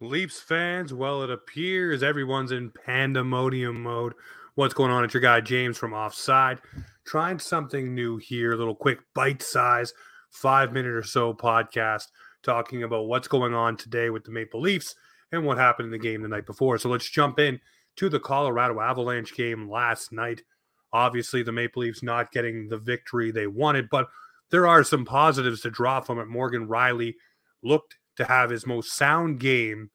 Leafs fans, well, it appears everyone's in pandemonium mode. What's going on? It's your guy James from Offside. Trying something new here, a little quick bite size, five minute or so podcast talking about what's going on today with the Maple Leafs and what happened in the game the night before. So let's jump in to the Colorado Avalanche game last night. Obviously, the Maple Leafs not getting the victory they wanted, but there are some positives to draw from it. Morgan Rielly looked to have his most sound game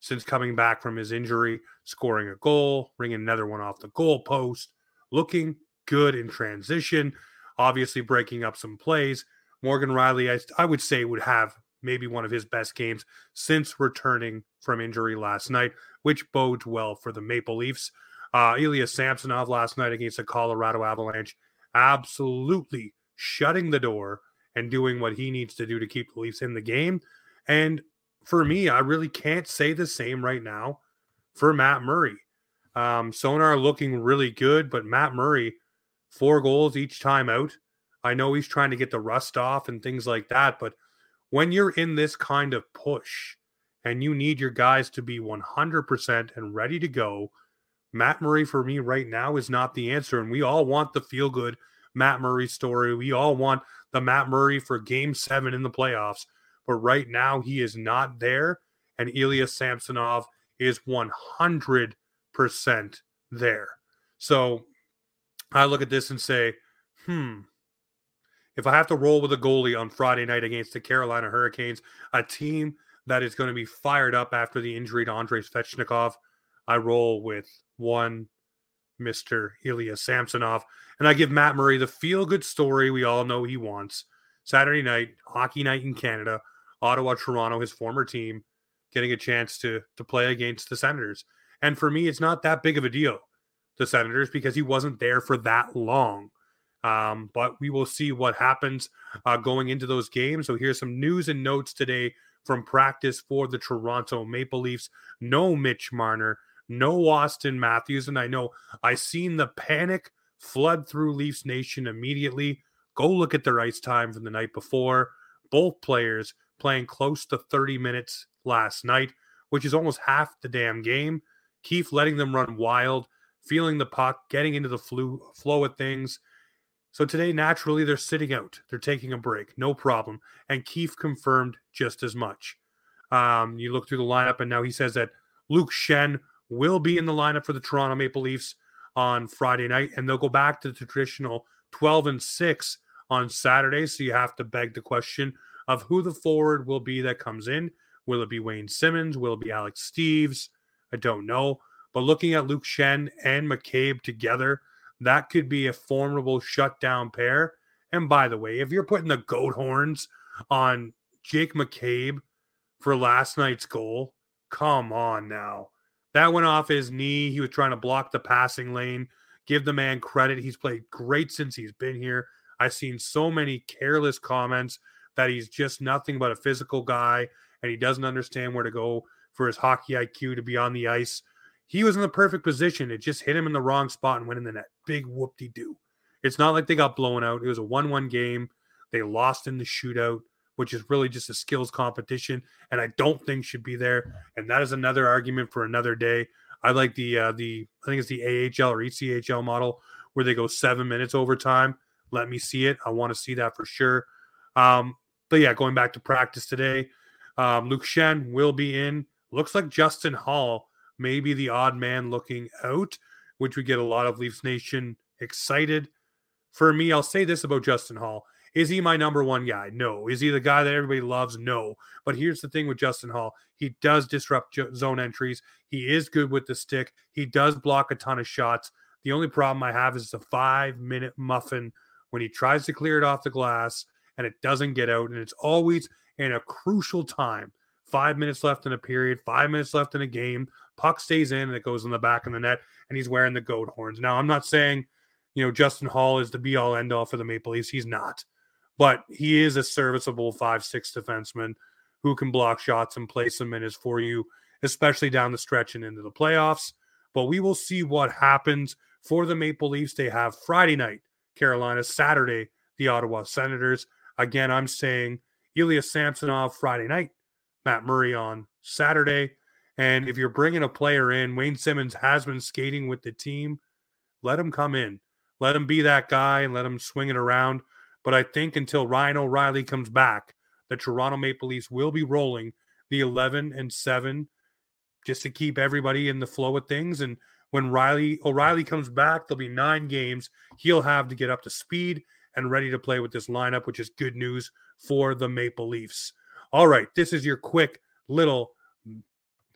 since coming back from his injury, scoring a goal, ringing another one off the goal post, looking good in transition, obviously breaking up some plays. Morgan Rielly, I, I would say, would have maybe one of his best games since returning from injury last night, which bodes well for the Maple Leafs. Uh, Ilya Samsonov last night against the Colorado Avalanche, absolutely shutting the door and doing what he needs to do to keep the Leafs in the game. And for me, I really can't say the same right now for Matt Murray. Um, Sonar looking really good, but Matt Murray, four goals each time out. I know he's trying to get the rust off and things like that, but when you're in this kind of push and you need your guys to be 100% and ready to go, Matt Murray for me right now is not the answer. And we all want the feel good Matt Murray story. We all want the Matt Murray for game seven in the playoffs but right now he is not there. And Ilya Samsonov is 100% there. So I look at this and say, hmm, if I have to roll with a goalie on Friday night against the Carolina Hurricanes, a team that is going to be fired up after the injury to Andrei Svechnikov, I roll with one Mr. Ilya Samsonov. And I give Matt Murray the feel good story we all know he wants. Saturday night, hockey night in Canada, Ottawa, Toronto, his former team, getting a chance to to play against the Senators. And for me, it's not that big of a deal, the Senators, because he wasn't there for that long. Um, but we will see what happens uh, going into those games. So here's some news and notes today from practice for the Toronto Maple Leafs. No Mitch Marner, no Auston Matthews, and I know I seen the panic flood through Leafs Nation immediately. Go look at their ice time from the night before. Both players playing close to 30 minutes last night, which is almost half the damn game. Keefe letting them run wild, feeling the puck, getting into the flu, flow of things. So today, naturally, they're sitting out. They're taking a break, no problem. And Keefe confirmed just as much. Um, you look through the lineup, and now he says that Luke Schenn will be in the lineup for the Toronto Maple Leafs on Friday night, and they'll go back to the traditional 12 and 6 on Saturday. So you have to beg the question of who the forward will be that comes in. Will it be Wayne Simmonds? Will it be Alex Steeves? I don't know. But looking at Luke Schenn and McCabe together, that could be a formidable shutdown pair. And by the way, if you're putting the goat horns on Jake McCabe for last night's goal, come on now. That went off his knee. He was trying to block the passing lane. Give the man credit. He's played great since he's been here. I've seen so many careless comments that he's just nothing but a physical guy and he doesn't understand where to go for his hockey IQ to be on the ice. He was in the perfect position. It just hit him in the wrong spot and went in the net. Big whoop de doo. It's not like they got blown out. It was a 1 1 game. They lost in the shootout, which is really just a skills competition. And I don't think should be there. And that is another argument for another day. I like the, uh, the I think it's the AHL or ECHL model where they go seven minutes overtime. Let me see it. I want to see that for sure. Um, but yeah, going back to practice today, um, Luke Schenn will be in. Looks like Justin Holl may be the odd man looking out, which would get a lot of Leafs Nation excited. For me, I'll say this about Justin Holl. Is he my number one guy? No. Is he the guy that everybody loves? No. But here's the thing with Justin Holl he does disrupt zone entries. He is good with the stick. He does block a ton of shots. The only problem I have is the five minute muffin when he tries to clear it off the glass and it doesn't get out. And it's always in a crucial time. Five minutes left in a period, five minutes left in a game. Puck stays in and it goes in the back of the net, and he's wearing the goat horns. Now, I'm not saying, you know, Justin Holl is the be all end all for the Maple Leafs. He's not. But he is a serviceable five, six defenseman who can block shots and play some minutes for you, especially down the stretch and into the playoffs. But we will see what happens for the Maple Leafs. They have Friday night, Carolina, Saturday, the Ottawa Senators. Again, I'm saying Ilya Samsonov Friday night, Matt Murray on Saturday. And if you're bringing a player in, Wayne Simmonds has been skating with the team. Let him come in. Let him be that guy and let him swing it around. But I think until Ryan O'Reilly comes back, the Toronto Maple Leafs will be rolling the 11 and 7 just to keep everybody in the flow of things. And when Riley O'Reilly comes back, there'll be nine games he'll have to get up to speed and ready to play with this lineup, which is good news for the Maple Leafs. All right, this is your quick little,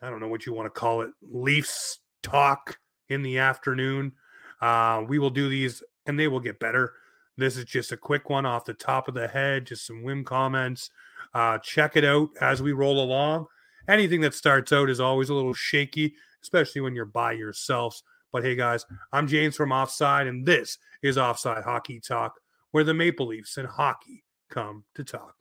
I don't know what you want to call it, Leafs talk in the afternoon. Uh, we will do these and they will get better. This is just a quick one off the top of the head, just some whim comments. Uh, check it out as we roll along. Anything that starts out is always a little shaky, especially when you're by yourselves. But hey, guys, I'm James from Offside, and this is Offside Hockey Talk, where the Maple Leafs and hockey come to talk.